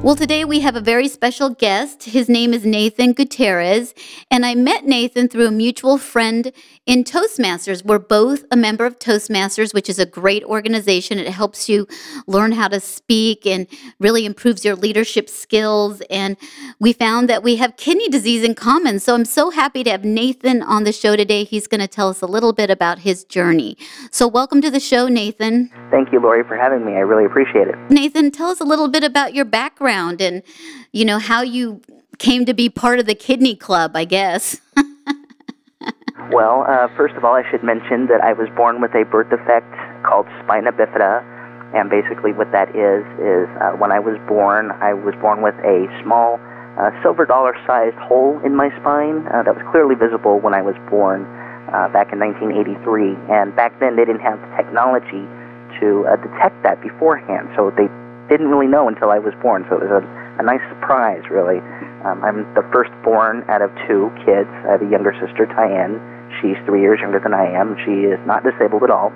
Well, today we have a very special guest. His name is Nathan Gutierrez, and I met Nathan through a mutual friend in Toastmasters. We're both a member of Toastmasters, which is a great organization. It helps you learn how to speak and really improves your leadership skills. And we found that we have kidney disease in common. So I'm so happy to have Nathan on the show today. He's going to tell us a little bit about his journey. So, welcome to the show, Nathan. Thank you, Lori, for having me. I really appreciate it. Nathan, tell us a little bit about your background background and you know how you came to be part of the kidney club i guess. Well uh, first of all i should mention that i was born with a birth defect called spina bifida and basically what that is is uh, when i was born i was born with a small uh, silver dollar sized hole in my spine uh, that was clearly visible when i was born uh, back in 1983 and back then they didn't have the technology to uh, detect that beforehand. So they didn't really know until I was born, so it was a, a nice surprise, really. Um, I'm the firstborn out of two kids. I have a younger sister, Tyann. She's three years younger than I am. She is not disabled at all.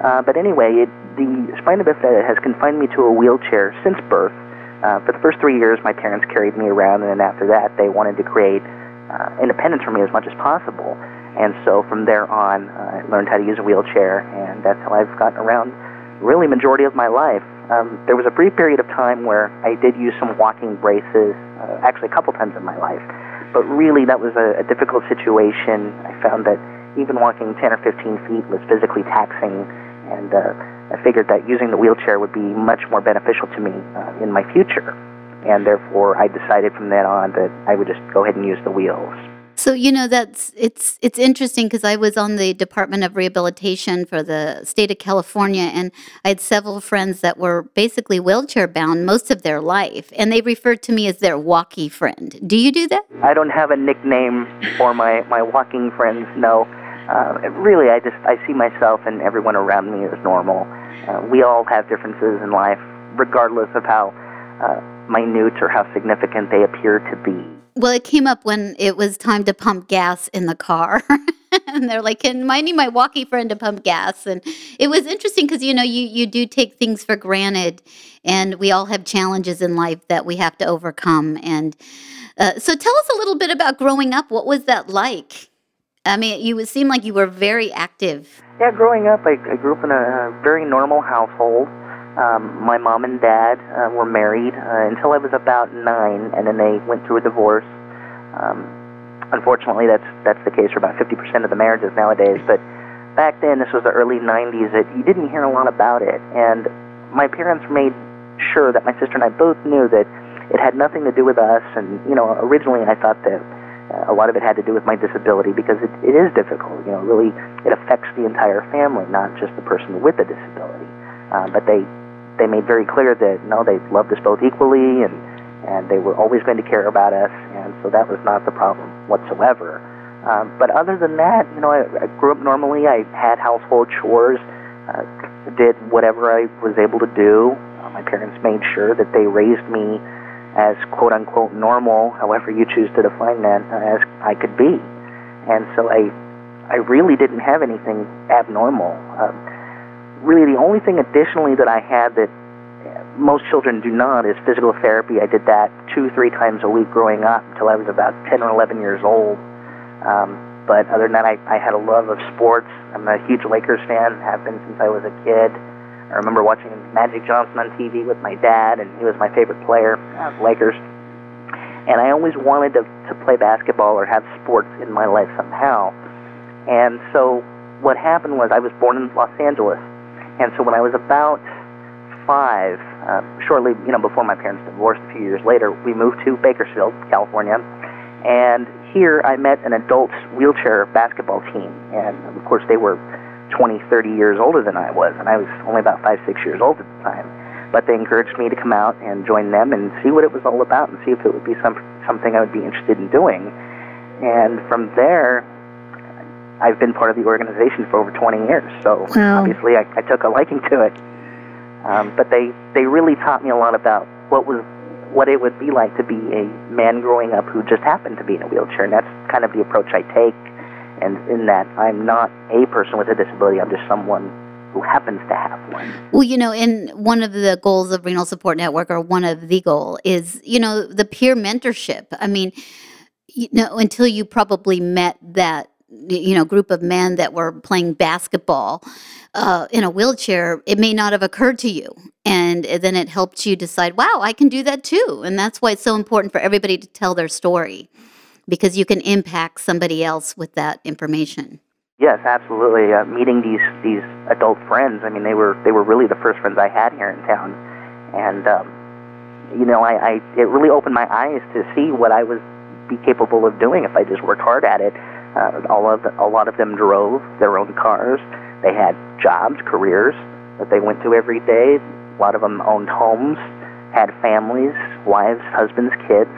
Uh, but anyway, it, the spina bifida has confined me to a wheelchair since birth. Uh, for the first three years, my parents carried me around, and then after that, they wanted to create uh, independence for me as much as possible. And so from there on, uh, I learned how to use a wheelchair, and that's how I've gotten around really majority of my life. Um, there was a brief period of time where I did use some walking braces, uh, actually a couple times in my life, but really that was a, a difficult situation. I found that even walking 10 or 15 feet was physically taxing, and uh, I figured that using the wheelchair would be much more beneficial to me uh, in my future. And therefore, I decided from then on that I would just go ahead and use the wheels. So you know that's it's it's interesting because I was on the Department of Rehabilitation for the state of California, and I had several friends that were basically wheelchair bound most of their life, and they referred to me as their walkie friend. Do you do that? I don't have a nickname for my my walking friends. No, uh, really, I just I see myself and everyone around me as normal. Uh, we all have differences in life, regardless of how uh, minute or how significant they appear to be. Well, it came up when it was time to pump gas in the car. and they're like, "Can I need my walkie friend to pump gas?" And it was interesting because you know you you do take things for granted, and we all have challenges in life that we have to overcome. And uh, so, tell us a little bit about growing up. What was that like? I mean, you seem like you were very active. Yeah, growing up, I, I grew up in a very normal household. Um, my mom and dad uh, were married uh, until I was about nine, and then they went through a divorce. Um, unfortunately, that's that's the case for about 50% of the marriages nowadays. But back then, this was the early 90s. It, you didn't hear a lot about it, and my parents made sure that my sister and I both knew that it had nothing to do with us. And you know, originally I thought that uh, a lot of it had to do with my disability because it, it is difficult. You know, really, it affects the entire family, not just the person with the disability. Uh, but they they made very clear that no, they loved us both equally, and and they were always going to care about us, and so that was not the problem whatsoever. Um, but other than that, you know, I, I grew up normally. I had household chores, uh, did whatever I was able to do. Uh, my parents made sure that they raised me as quote unquote normal, however you choose to define that, uh, as I could be. And so I, I really didn't have anything abnormal. Uh, really the only thing additionally that I had that most children do not is physical therapy. I did that two, three times a week growing up until I was about 10 or 11 years old. Um, but other than that, I, I had a love of sports. I'm a huge Lakers fan, have been since I was a kid. I remember watching Magic Johnson on TV with my dad, and he was my favorite player, uh, Lakers. And I always wanted to, to play basketball or have sports in my life somehow. And so what happened was I was born in Los Angeles, and so when I was about five, uh, shortly, you know, before my parents divorced a few years later, we moved to Bakersfield, California. And here I met an adult wheelchair basketball team. And of course, they were 20, 30 years older than I was. And I was only about five, six years old at the time. But they encouraged me to come out and join them and see what it was all about and see if it would be some, something I would be interested in doing. And from there, I've been part of the organization for over 20 years, so Wow. obviously I, I took a liking to it. Um, but they they really taught me a lot about what was what it would be like to be a man growing up who just happened to be in a wheelchair, and that's kind of the approach I take. And in that, I'm not a person with a disability; I'm just someone who happens to have one. Well, you know, and one of the goals of Renal Support Network, or one of the goal, is you know the peer mentorship. I mean, you know, until you probably met that you know group of men that were playing basketball uh, in a wheelchair, it may not have occurred to you, and then it helped you decide, wow, I can do that too. And that's why it's so important for everybody to tell their story, because you can impact somebody else with that information. Yes, absolutely. Uh, meeting these these adult friends, I mean, they were they were really the first friends I had here in town, and um, you know, I, I it really opened my eyes to see what I was be capable of doing if I just worked hard at it. Uh, all of the, a lot of them drove their own cars. They had jobs, careers that they went to every day. A lot of them owned homes, had families, wives, husbands, kids,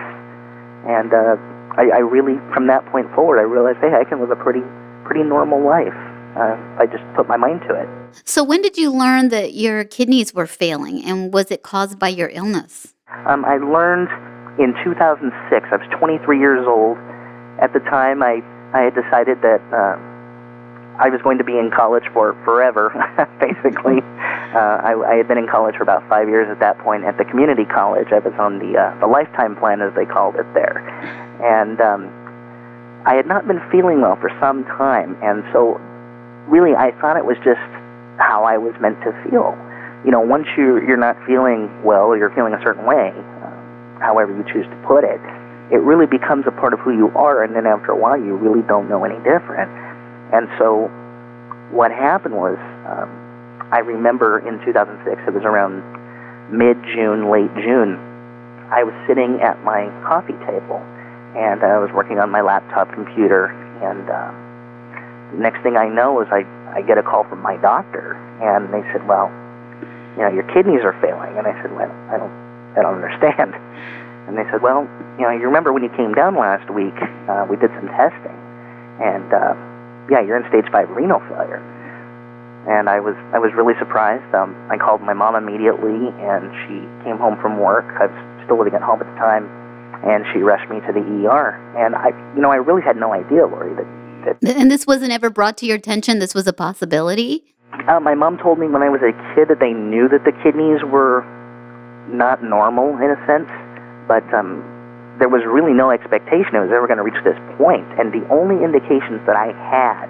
and uh, I, I really, from that point forward, I realized, hey, I can live a pretty pretty normal life. Uh, I just put my mind to it. So, when did you learn that your kidneys were failing, and was it caused by your illness? Um, I learned in 2006. I was 23 years old. At the time, I, I had decided that uh, I was going to be in college for forever, basically. Uh, I, I had been in college for about five years at that point at the community college. I was on the, uh, the lifetime plan, as they called it there. And um, I had not been feeling well for some time, and so really I thought it was just how I was meant to feel. You know, once you you're not feeling well, you're feeling a certain way, uh, however you choose to put it, it really becomes a part of who you are, and then after a while, you really don't know any different. And so, what happened was, um, I remember in 2006, it was around mid June, late June, I was sitting at my coffee table and I was working on my laptop computer. And uh, next thing I know is I I get a call from my doctor, and they said, "Well, you know, your kidneys are failing." And I said, "Well, I don't I don't understand." And they said, "Well, you know, you remember when you came down last week? Uh, we did some testing, and uh, yeah, you're in stage five renal failure." And I was I was really surprised. Um, I called my mom immediately, and she came home from work. I was still living at home at the time and she rushed me to the ER. And I, you know, I really had no idea, Lori, that. that And this wasn't ever brought to your attention. This was a possibility. uh, my mom told me when I was a kid that they knew that the kidneys were not normal in a sense, but um, there was really no expectation it was ever going to reach this point. And the only indications that I had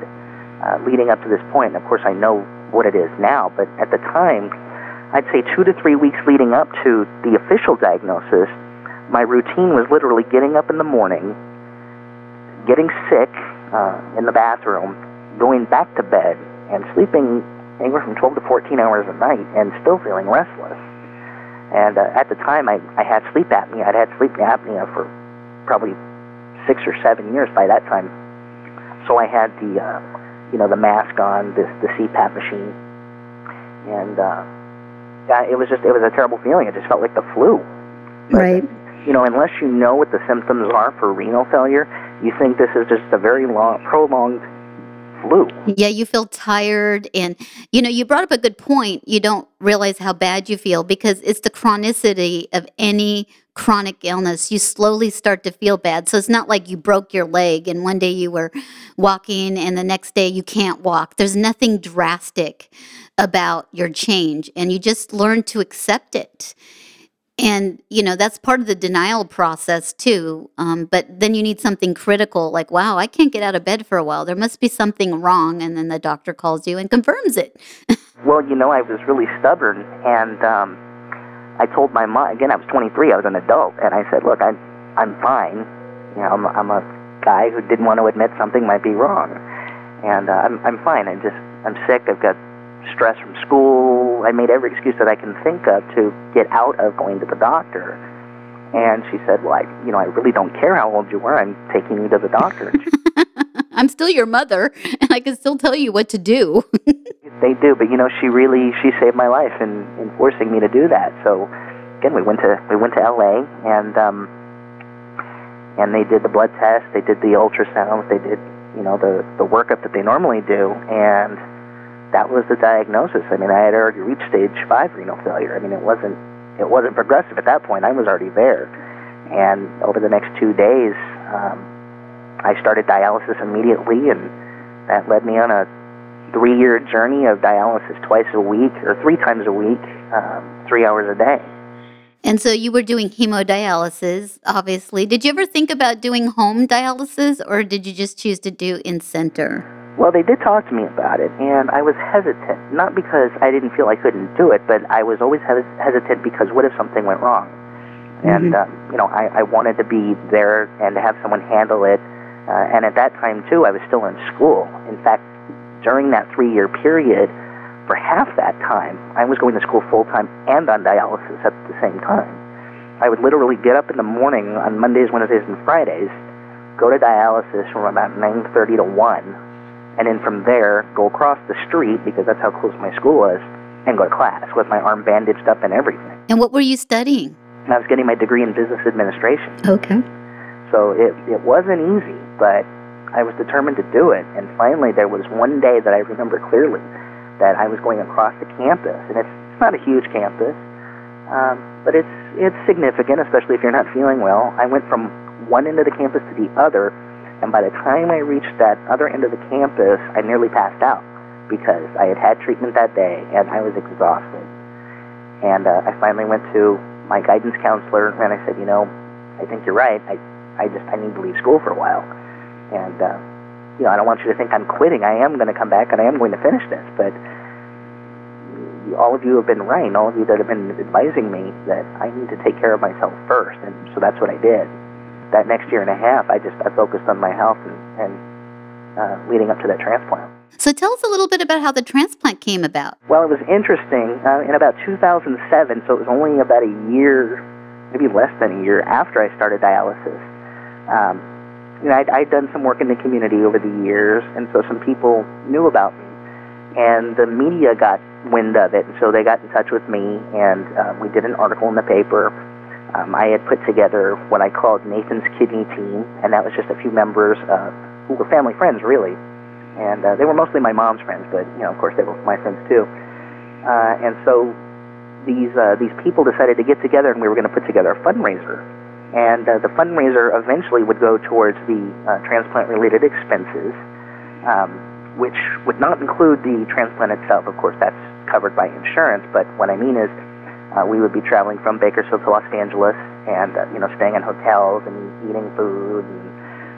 uh, leading up to this point, and of course I know what it is now, but at the time, I'd say two to three weeks leading up to the official diagnosis, my routine was literally getting up in the morning, getting sick uh, in the bathroom, going back to bed, and sleeping anywhere from 12 to 14 hours a night, and still feeling restless. And uh, at the time, I, I had sleep apnea. I'd had sleep apnea for probably six or seven years by that time. So I had the, uh, you know, the mask on, this the CPAP machine, and uh, yeah, it was just it was a terrible feeling. It just felt like the flu. But, Right. You know, unless you know what the symptoms are for renal failure, you think this is just a very long, prolonged flu. Yeah, you feel tired. And, you know, you brought up a good point. You don't realize how bad you feel because it's the chronicity of any chronic illness. You slowly start to feel bad. So it's not like you broke your leg and one day you were walking and the next day you can't walk. There's nothing drastic about your change. And you just learn to accept it. And, you know, that's part of the denial process too. Um, but then you need something critical like, wow, I can't get out of bed for a while. There must be something wrong. And then the doctor calls you and confirms it. Well, you know, I was really stubborn, and um, I told my mom. Again, I was 23. I was an adult, and I said, "Look, I'm I'm fine. You know, I'm I'm a guy who didn't want to admit something might be wrong, and uh, I'm I'm fine. i'm just I'm sick. I've got stress from school. I made every excuse that I can think of to get out of going to the doctor." And she said, "Well, I, you know, I really don't care how old you are. I'm taking you to the doctor." I'm still your mother and I can still tell you what to do. They do, but you know, she really she saved my life in in forcing me to do that. So again, we went to we went to L.A. and um, and they did the blood test, they did the ultrasounds, they did you know, the the workup that they normally do, and that was the diagnosis. I mean, I had already reached stage five renal failure. I mean, it wasn't it wasn't progressive at that point. I was already there, and over the next two days, um, I started dialysis immediately, and that led me on a three-year journey of dialysis twice a week or three times a week, um, three hours a day. And so you were doing hemodialysis, obviously. Did you ever think about doing home dialysis, or did you just choose to do in center? Well, they did talk to me about it, and I was hesitant. Not because I didn't feel I couldn't do it, but I was always hes- hesitant because what if something went wrong? And, Mm-hmm. um, you know, I, I wanted to be there and to have someone handle it. Uh, and at that time, too, I was still in school. In fact, during that three year period, for half that time, I was going to school full time and on dialysis at the same time. I would literally get up in the morning on Mondays, Wednesdays, and Fridays, go to dialysis from about 9:30 to 1, and then from there go across the street because that's how close my school was, and go to class with my arm bandaged up and everything. And what were you studying? And I was getting my degree in business administration. Okay. So it, it wasn't easy, but I was determined to do it. And finally, there was one day that I remember clearly that I was going across the campus, and it's, it's not a huge campus, um, but it's it's significant, especially if you're not feeling well. I went from one end of the campus to the other, and by the time I reached that other end of the campus, I nearly passed out because I had had treatment that day and I was exhausted. And uh, I finally went to my guidance counselor and I said, you know, I think you're right. I I just I need to leave school for a while, and uh, you know I don't want you to think I'm quitting. I am going to come back and I am going to finish this. But all of you have been right. All of you that have been advising me that I need to take care of myself first, and so that's what I did. That next year and a half, I just I focused on my health and, and uh, leading up to that transplant. So tell us a little bit about how the transplant came about. Well, it was interesting. Uh, in about 2007, so it was only about a year, maybe less than a year after I started dialysis. Um, you know, I'd, I'd done some work in the community over the years, and so some people knew about me. And the media got wind of it, and so they got in touch with me, and uh, we did an article in the paper. Um, I had put together what I called Nathan's Kidney Team, and that was just a few members uh, who were family friends, really and uh, they were mostly my mom's friends, but you know, of course, they were my friends too. Uh, and so these uh, these people decided to get together, and we were going to put together a fundraiser. And uh, the fundraiser eventually would go towards the uh, transplant-related expenses, um, which would not include the transplant itself. Of course, that's covered by insurance. But what I mean is, uh, we would be traveling from Bakersfield to Los Angeles, and uh, you know, staying in hotels and eating food and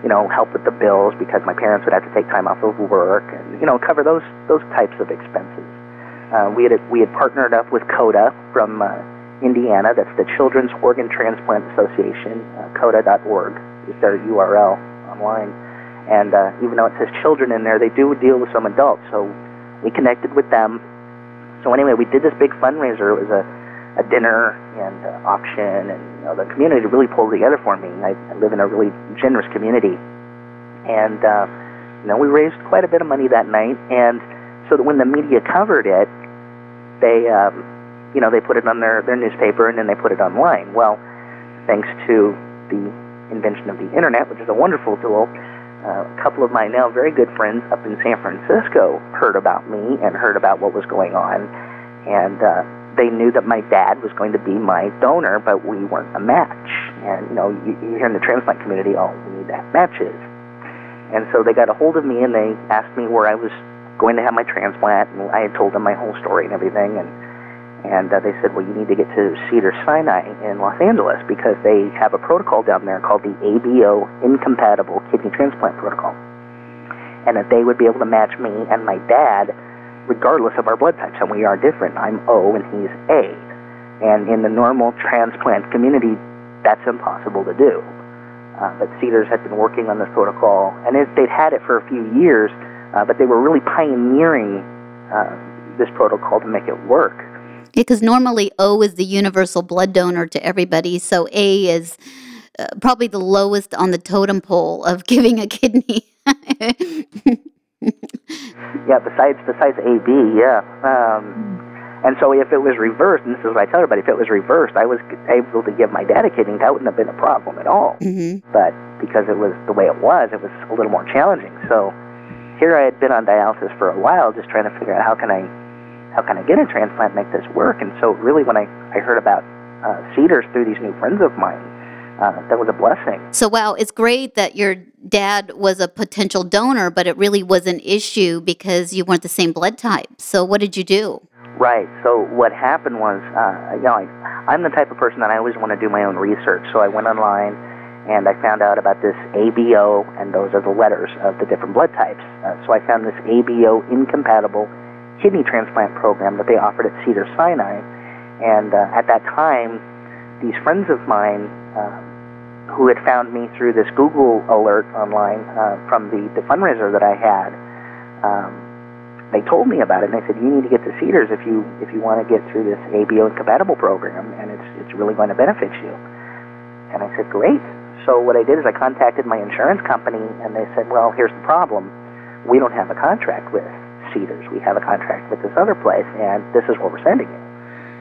you know, help with the bills because my parents would have to take time off of work and, you know, cover those those types of expenses. Uh, we had we had partnered up with COTA from uh, Indiana. That's the Children's Organ Transplant Association. Uh, COTA.org is their URL online. And uh, even though it says children in there, they do deal with some adults. So we connected with them. So anyway, we did this big fundraiser. It was a a dinner and uh, auction, and you know, the community really pulled together for me. I, I live in a really generous community, and uh, you know we raised quite a bit of money that night. And so that when the media covered it, they um, you know they put it on their their newspaper and then they put it online. Well, thanks to the invention of the internet, which is a wonderful tool. Uh, a couple of my now very good friends up in San Francisco heard about me and heard about what was going on, and uh, they knew that my dad was going to be my donor, but we weren't a match. And you know, you, you hear in the transplant community, oh, we need to have matches. And so they got a hold of me and they asked me where I was going to have my transplant, and I had told them my whole story and everything. And and uh, they said, well, you need to get to Cedar Sinai in Los Angeles because they have a protocol down there called the ABO Incompatible Kidney Transplant Protocol, and that they would be able to match me and my dad regardless of our blood types, and we are different. I'm O and he's A. And in the normal transplant community, that's impossible to do. Uh, but Cedars had been working on this protocol, and it, they'd had it for a few years, uh, but they were really pioneering uh, this protocol to make it work. Because normally O is the universal blood donor to everybody, so A is uh, probably the lowest on the totem pole of giving a kidney. yeah, besides besides AB, yeah. Um, And so if it was reversed, and this is what I tell everybody, if it was reversed, I was able to give my dad a kidney. That wouldn't have been a problem at all. Mm-hmm. But because it was the way it was, it was a little more challenging. So here I had been on dialysis for a while, just trying to figure out how can I, how can I get a transplant, make this work. And so really, when I I heard about uh, Cedars through these new friends of mine, uh, that was a blessing. So, wow, it's great that your dad was a potential donor, but it really was an issue because you weren't the same blood type. So, what did you do? Right. So what happened was, uh, you know, I, I'm the type of person that I always want to do my own research. So I went online and I found out about this ABO, and those are the letters of the different blood types. Uh, so I found this ABO incompatible kidney transplant program that they offered at Cedar Sinai. And uh, at that time, these friends of mine um, who had found me through this Google alert online uh, from the, the fundraiser that I had. Um, they told me about it and they said you need to get to Cedars if you if you want to get through this ABO incompatible program and it's it's really going to benefit you. And I said great. So what I did is I contacted my insurance company and they said, well, here's the problem. We don't have a contract with Cedars. We have a contract with this other place and this is what we're sending you.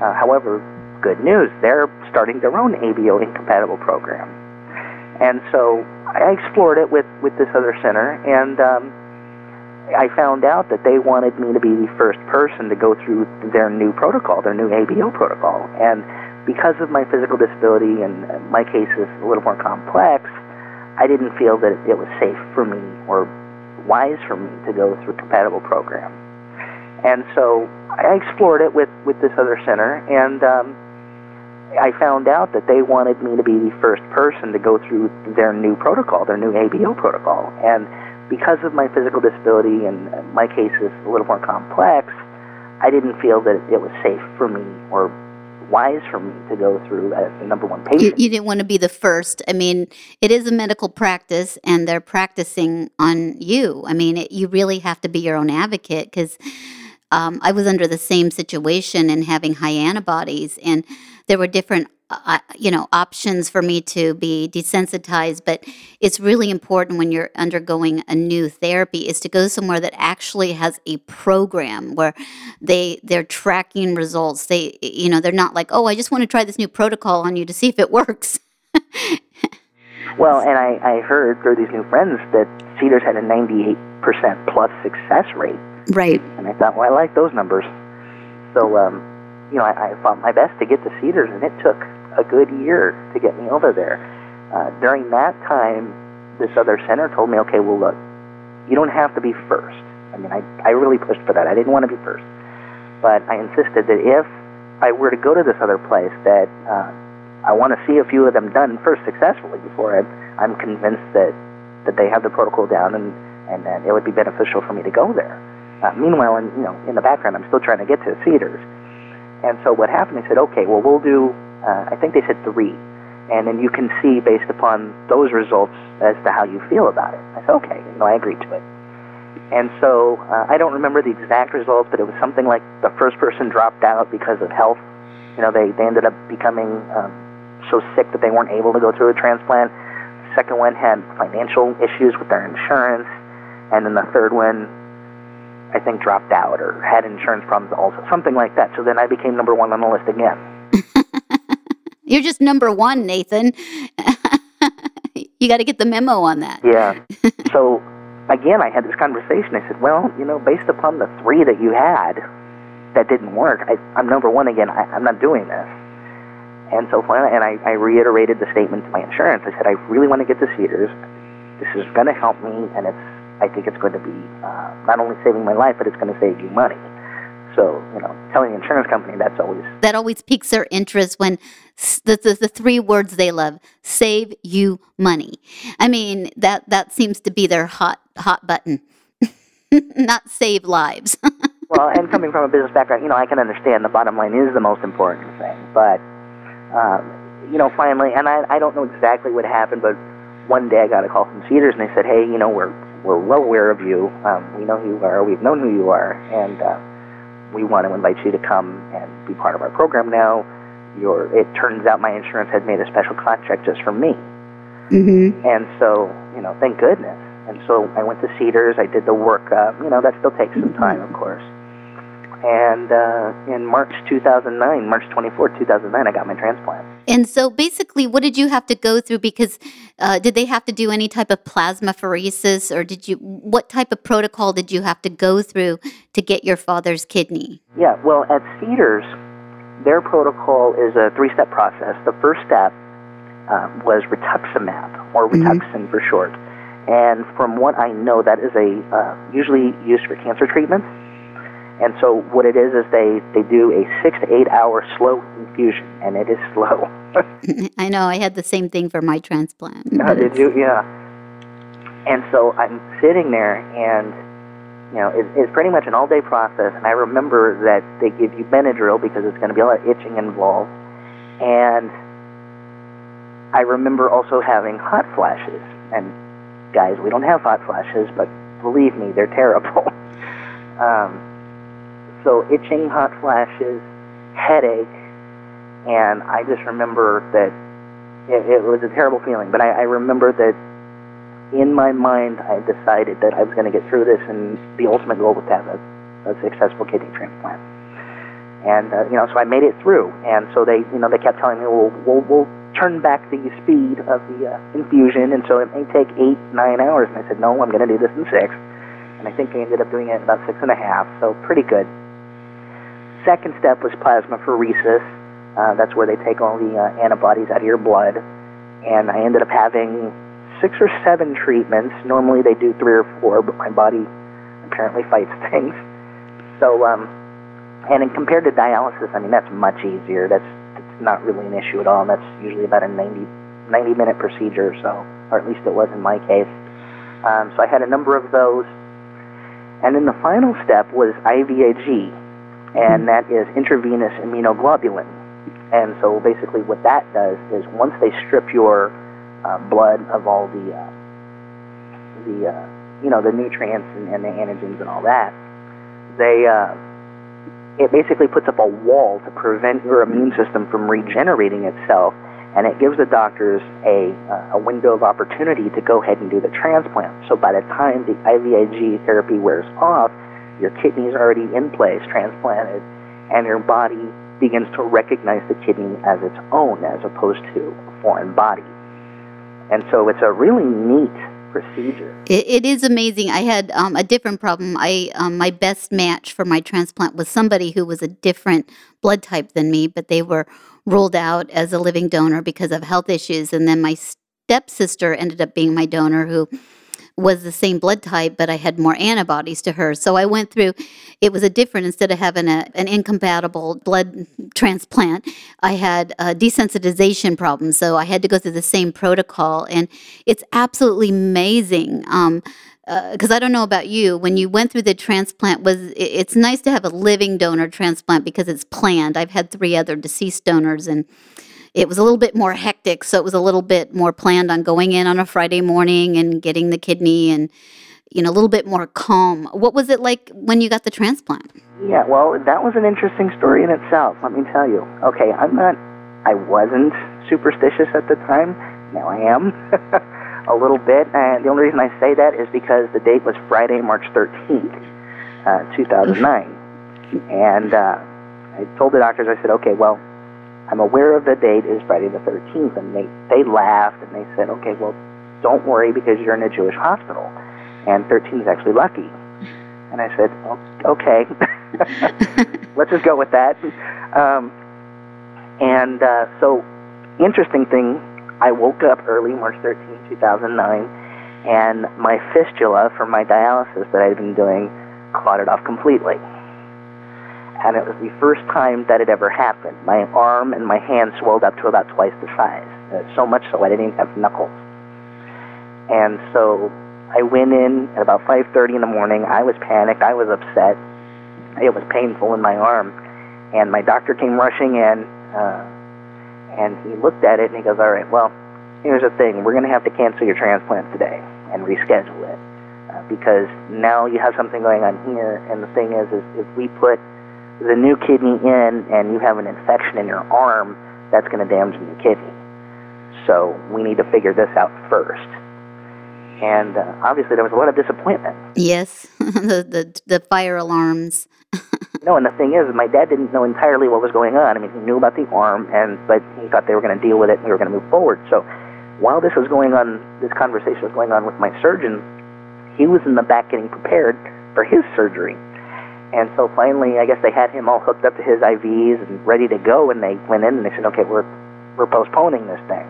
Uh, however, good news, they're starting their own ABO incompatible program. And so I explored it with, with this other center and um, I found out that they wanted me to be the first person to go through their new protocol, their new ABO protocol. And because of my physical disability and my case is a little more complex, I didn't feel that it was safe for me or wise for me to go through a compatible program. And so I explored it with, with this other center, and um, I found out that they wanted me to be the first person to go through their new protocol, their new ABO protocol. And because of my physical disability and my case is a little more complex, I didn't feel that it was safe for me or wise for me to go through as the number one patient. You, you, didn't want to be the first. I mean, it is a medical practice and they're practicing on you. I mean, it, you really have to be your own advocate because um, I was under the same situation and having high antibodies, and there were different uh, you know options for me to be desensitized but it's really important when you're undergoing a new therapy is to go somewhere that actually has a program where they they're tracking results. They you know they're not like oh i just want to try this new protocol on you to see if it works. Well and I, I heard through these new friends that cedars had a 98% plus success rate right and i thought well i like those numbers so um, you know, I, I fought my best to get to Cedars, and it took a good year to get me over there. Uh, during that time, this other center told me, okay, well, look, you don't have to be first. I mean, I, I really pushed for that. I didn't want to be first. But I insisted that if I were to go to this other place, that uh, I want to see a few of them done first successfully before I'm, I'm convinced that, that they have the protocol down and, and that it would be beneficial for me to go there. Uh, meanwhile, in, you know, in the background, I'm still trying to get to Cedars. And so what happened, they said, okay, well, we'll do, uh, I think they said three. And then you can see based upon those results as to how you feel about it. I said, okay, you know, I agreed to it. And so uh, I don't remember the exact results, but it was something like the first person dropped out because of health. You know, they, they ended up becoming um, so sick that they weren't able to go through a transplant. The second one had financial issues with their insurance. And then the third one I think, dropped out or had insurance problems also, something like that. So then I became number one on the list again. You're just number one, Nathan. you got to get the memo on that. Yeah. so again, I had this conversation. I said, well, you know, based upon the three that you had that didn't work, I, I'm number one again. I, I'm not doing this. And so finally, and I, I reiterated the statement to my insurance. I said, I really want to get to Cedars. This is going to help me, and it's I think it's going to be uh, not only saving my life, but it's going to save you money. So, you know, telling the insurance company that's always that always piques their interest when the, the, the three words they love save you money. I mean that that seems to be their hot hot button, not save lives. well, and coming from a business background, you know, I can understand the bottom line is the most important thing, but um, you know, finally, and I I don't know exactly what happened, but one day I got a call from Cedars and they said, hey, you know, we're we're well aware of you. Um, we know who you are. We've known who you are, and uh, we want to invite you to come and be part of our program now. Your, it turns out my insurance had made a special contract just for me. Mm-hmm. And so, you know, thank goodness. And so I went to Cedars. I did the work. Uh, you know, that still takes some time, of course. And uh, in March 2009, March 24, 2009, I got my transplant. And so basically, what did you have to go through? Because uh, did they have to do any type of plasma plasmapheresis, or did you? What type of protocol did you have to go through to get your father's kidney? Yeah, well, at Cedars, their protocol is a three-step process. The first step um, was rituximab, or. Rituxan mm-hmm. for short. And from what I know, that is a uh, usually used for cancer treatments. And so what it is is they, they do a six to eight hour slow infusion, and it is slow. I know. I had the same thing for my transplant. Uh, did you? Yeah. And so I'm sitting there, and you know, it, it's pretty much an all day process. And I remember that they give you Benadryl because it's going to be a lot of itching involved. And I remember also having hot flashes. And guys, we don't have hot flashes, but believe me, they're terrible. um, so itching, hot flashes, headache, and I just remember that it, it was a terrible feeling. But I, I remember that in my mind, I decided that I was going to get through this, and the ultimate goal was to have a, a successful kidney transplant. And uh, you know, so I made it through. And so they, you know, they kept telling me, "Well, we'll, we'll turn back the speed of the uh, infusion, and so it may take eight, nine hours." And I said, "No, I'm going to do this in six. And I think I ended up doing it in about six and a half, so pretty good. Second step was plasmapheresis. Uh, that's where they take all the uh, antibodies out of your blood. And I ended up having six or seven treatments. Normally they do three or four, but my body apparently fights things. So, um, and in, compared to dialysis, I mean, that's much easier. That's, that's not really an issue at all. And that's usually about a 90, 90 minute procedure or so, or at least it was in my case. Um, so I had a number of those. And then the final step was IVIG, and that is intravenous immunoglobulin. And so basically, what that does is once they strip your uh, blood of all the uh, the uh, you know the nutrients and, and, the antigens and all that, they uh, it basically puts up a wall to prevent your immune system from regenerating itself, and it gives the doctors a uh, a window of opportunity to go ahead and do the transplant. So by the time the IVIG therapy wears off, your kidney's already in place, transplanted, and your body begins to recognize the kidney as its own as opposed to a foreign body. And so it's a really neat procedure. it, it is amazing. I had um, a different problem. I um, my best match for my transplant was somebody who was a different blood type than me, but they were ruled out as a living donor because of health issues. And then my stepsister ended up being my donor, who was the same blood type, but I had more antibodies to her. So I went through, it was a different, instead of having a, an incompatible blood transplant, I had a desensitization problem. So I had to go through the same protocol. And it's absolutely amazing. Um, because uh, I don't know about you, when you went through the transplant, was it's nice to have a living donor transplant because it's planned. I've had three other deceased donors, and it was a little bit more hectic, so it was a little bit more planned on going in on a Friday morning and getting the kidney and you know a little bit more calm. What was it like when you got the transplant? Yeah, well, that was an interesting story in itself. Let me tell you. Okay, I'm not. I wasn't superstitious at the time. Now I am. a little bit, and the only reason I say that is because the date was Friday, March 13th, uh, 2009. and uh, I told the doctors, I said, okay, well, I'm aware of the date is Friday the 13th. And they, they laughed and they said, okay, well, don't worry because you're in a Jewish hospital. And 13 is actually lucky. And I said, okay, let's just go with that. Um, and uh, so, interesting thing, I woke up early, March 13, 2009, and my fistula from my dialysis that I'd been doing clotted off completely and it was the first time that it ever happened. My arm and my hand swelled up to about twice the size, uh, so much so I didn't even have knuckles. And so I went in at about 5:30 in the morning. I was panicked. I was upset. It was painful in my arm, and my doctor came rushing in, uh, and he looked at it and he goes, "All right, well, here's the thing. We're going to have to cancel your transplant today and reschedule it." Uh, because now you have something going on here, and the thing is, is if we put the new kidney in and you have an infection in your arm, that's going to damage the new kidney. So we need to figure this out first. And uh, obviously, there was a lot of disappointment. Yes, the, the, the fire alarms. No, and the thing is, my dad didn't know entirely what was going on. I mean, he knew about the arm, and but he thought they were going to deal with it and we were going to move forward. So while this was going on, this conversation was going on with my surgeon, he was in the back getting prepared for his surgery. And so finally, I guess they had him all hooked up to his IVs and ready to go, and they went in and they said, okay, we're, we're postponing this thing.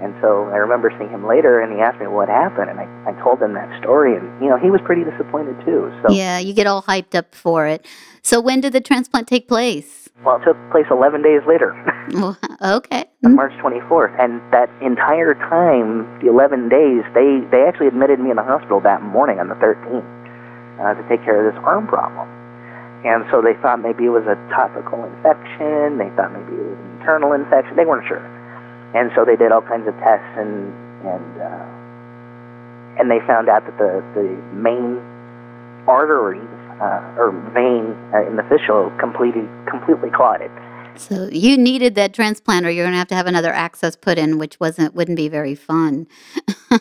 And so I remember seeing him later, and he asked me what happened, and I, I told him that story, and you know he was pretty disappointed too. So yeah, you get all hyped up for it. So when did the transplant take place? Well, it took place 11 days later. okay. On March 24th, and that entire time, the 11 days, they they actually admitted me in the hospital that morning on the 13th uh, to take care of this arm problem. And so they thought maybe it was a topical infection. They thought maybe it was an internal infection. They weren't sure. And so they did all kinds of tests and and uh, and they found out that the the main artery uh, or vein uh, in the fistula completely completely clotted. So you needed that transplant, or you're going to have to have another access put in, which wasn't wouldn't be very fun.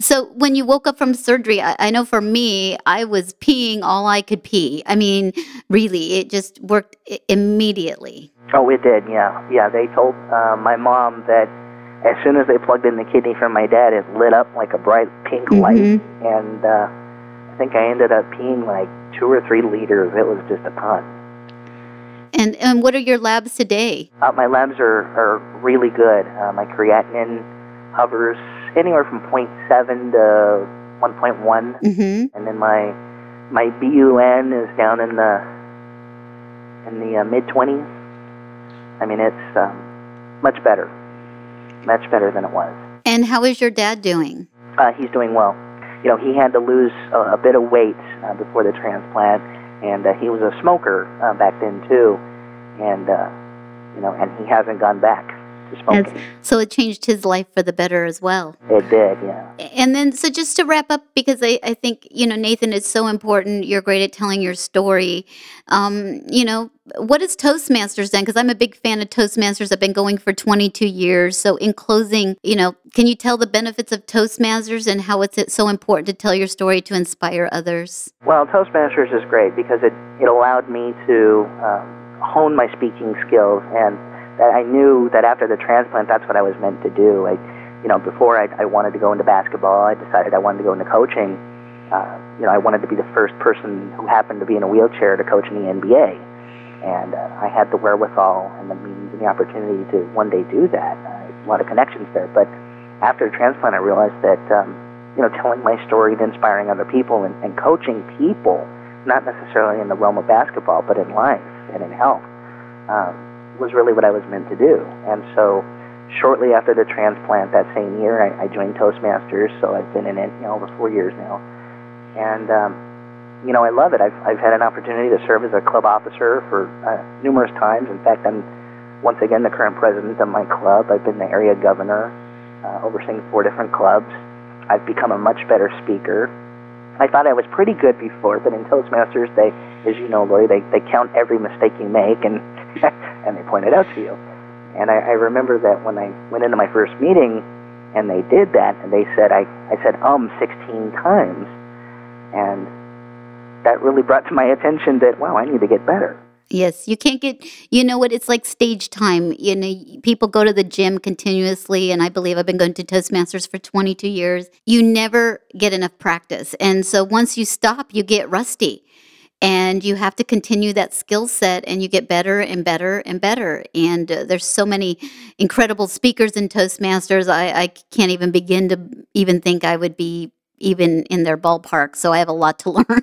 So when you woke up from surgery, I, I, know for me, I was peeing all I could pee. I mean, really, it just worked immediately. Oh, it did. Yeah, yeah. They told uh, my mom that as soon as they plugged in the kidney for my dad, it lit up like a bright pink mm-hmm. light, and uh, I think I ended up peeing like two or three liters. It was just a ton. And and what are your labs today? Uh, my labs are are really good. Uh, my creatinine hovers anywhere from 0.7 to 1.1, mm-hmm. and then my my BUN is down in the in the uh, mid 20s. I mean, it's um, much better, much better than it was. And how is your dad doing? Uh, he's doing well. You know, he had to lose a, a bit of weight uh, before the transplant, and uh, he was a smoker uh, back then too, and uh, you know, and he hasn't gone back. So it changed his life for the better as well. It did, yeah. And then, so just to wrap up, because I, I think, you know, Nathan is so important. You're great at telling your story. Um, you know, what is Toastmasters then? Because I'm a big fan of Toastmasters. I've been going for 22 years. So, in closing, you know, can you tell the benefits of Toastmasters and how it's so important to tell your story to inspire others? Well, Toastmasters is great because it, it allowed me to um, hone my speaking skills and I knew that after the transplant, that's what I was meant to do. I, you know, before I, I wanted to go into basketball, I decided I wanted to go into coaching. Uh, you know, I wanted to be the first person who happened to be in a wheelchair to coach in the NBA, and uh, I had the wherewithal and the means and the opportunity to one day do that. Uh, a lot of connections there, but after the transplant, I realized that um, you know, telling my story and inspiring other people and, and coaching people, not necessarily in the realm of basketball, but in life and in health. Um, was really what I was meant to do. And so shortly after the transplant that same year, I, I joined Toastmasters. So I've been in it you know, over four years now. And, um, you know, I love it. I've, I've had an opportunity to serve as a club officer for uh, numerous times. In fact, I'm once again the current president of my club. I've been the area governor, uh, overseeing four different clubs. I've become a much better speaker. I thought I was pretty good before, but in Toastmasters, they, as you know, Lori, they, they count every mistake you make, and and they point it out to you. And I, I remember that when I went into my first meeting and they did that, and they said, I, I said um 16 times. And that really brought to my attention that, wow, I need to get better. Yes, you can't get, you know what, it's like stage time. You know, people go to the gym continuously, and I believe I've been going to Toastmasters for 22 years. You never get enough practice. And so once you stop, you get rusty and you have to continue that skill set and you get better and better and better. And uh, there's so many incredible speakers in toastmasters. I, I can't even begin to even think i would be even in their ballpark so i have a lot to learn.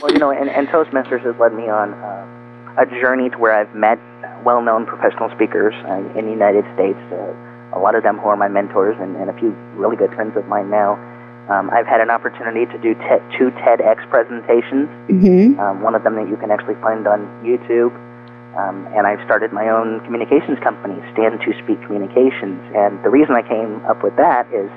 Well you know and, and toastmasters has led me on uh, a journey to where i've met well-known professional speakers uh, in the united states uh, a lot of them who are my mentors and, and a few really good friends of mine now um, I've had an opportunity to do te- two TEDx presentations. Mm-hmm. Um, one of them that you can actually find on YouTube. Um, and I've started my own communications company, Stand to Speak Communications. And the reason I came up with that is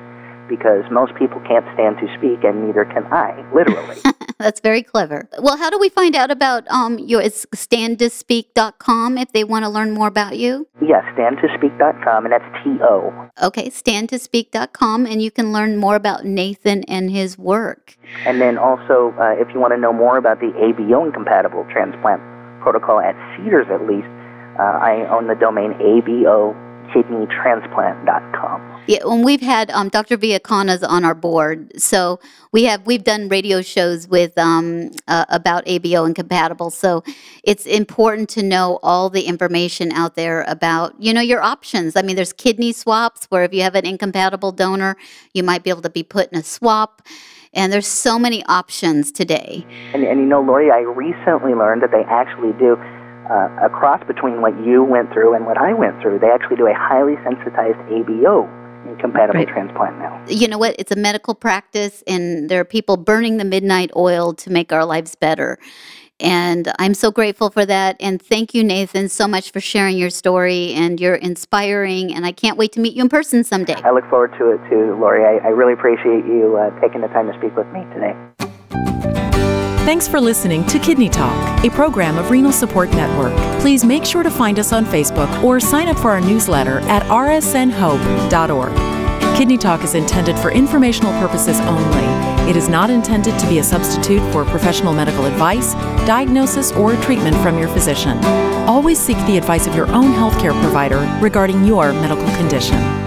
because most people can't stand to speak, and neither can I, literally. That's very clever. Well, how do we find out about um, your it's standtospeak.com if they want to learn more about you? Yes, standtospeak.com, and that's T O. Okay, standtospeak.com, and you can learn more about Nathan and his work. And then also, uh, if you want to know more about the ABO incompatible transplant protocol at Cedars, at least, uh, I own the domain ABO kidneytransplant.com. Yeah, and we've had um, Dr. Viacana's on our board, so we have we've done radio shows with um, uh, about ABO incompatible. So it's important to know all the information out there about you know your options. I mean, there's kidney swaps where if you have an incompatible donor, you might be able to be put in a swap. And there's so many options today. And, and you know, Lori, I recently learned that they actually do uh, a cross between what you went through and what I went through. They actually do a highly sensitized ABO incompatible right. transplant now. You know what? It's a medical practice, and there are people burning the midnight oil to make our lives better. And I'm so grateful for that. And thank you, Nathan, so much for sharing your story. And you're inspiring. And I can't wait to meet you in person someday. I look forward to it too, Lori. I, I really appreciate you uh, taking the time to speak with me today. Thanks for listening to Kidney Talk, a program of Renal Support Network. Please make sure to find us on Facebook or sign up for our newsletter at rsnhope.org. Kidney Talk is intended for informational purposes only. It is not intended to be a substitute for professional medical advice, diagnosis, or treatment from your physician. Always seek the advice of your own healthcare provider regarding your medical condition.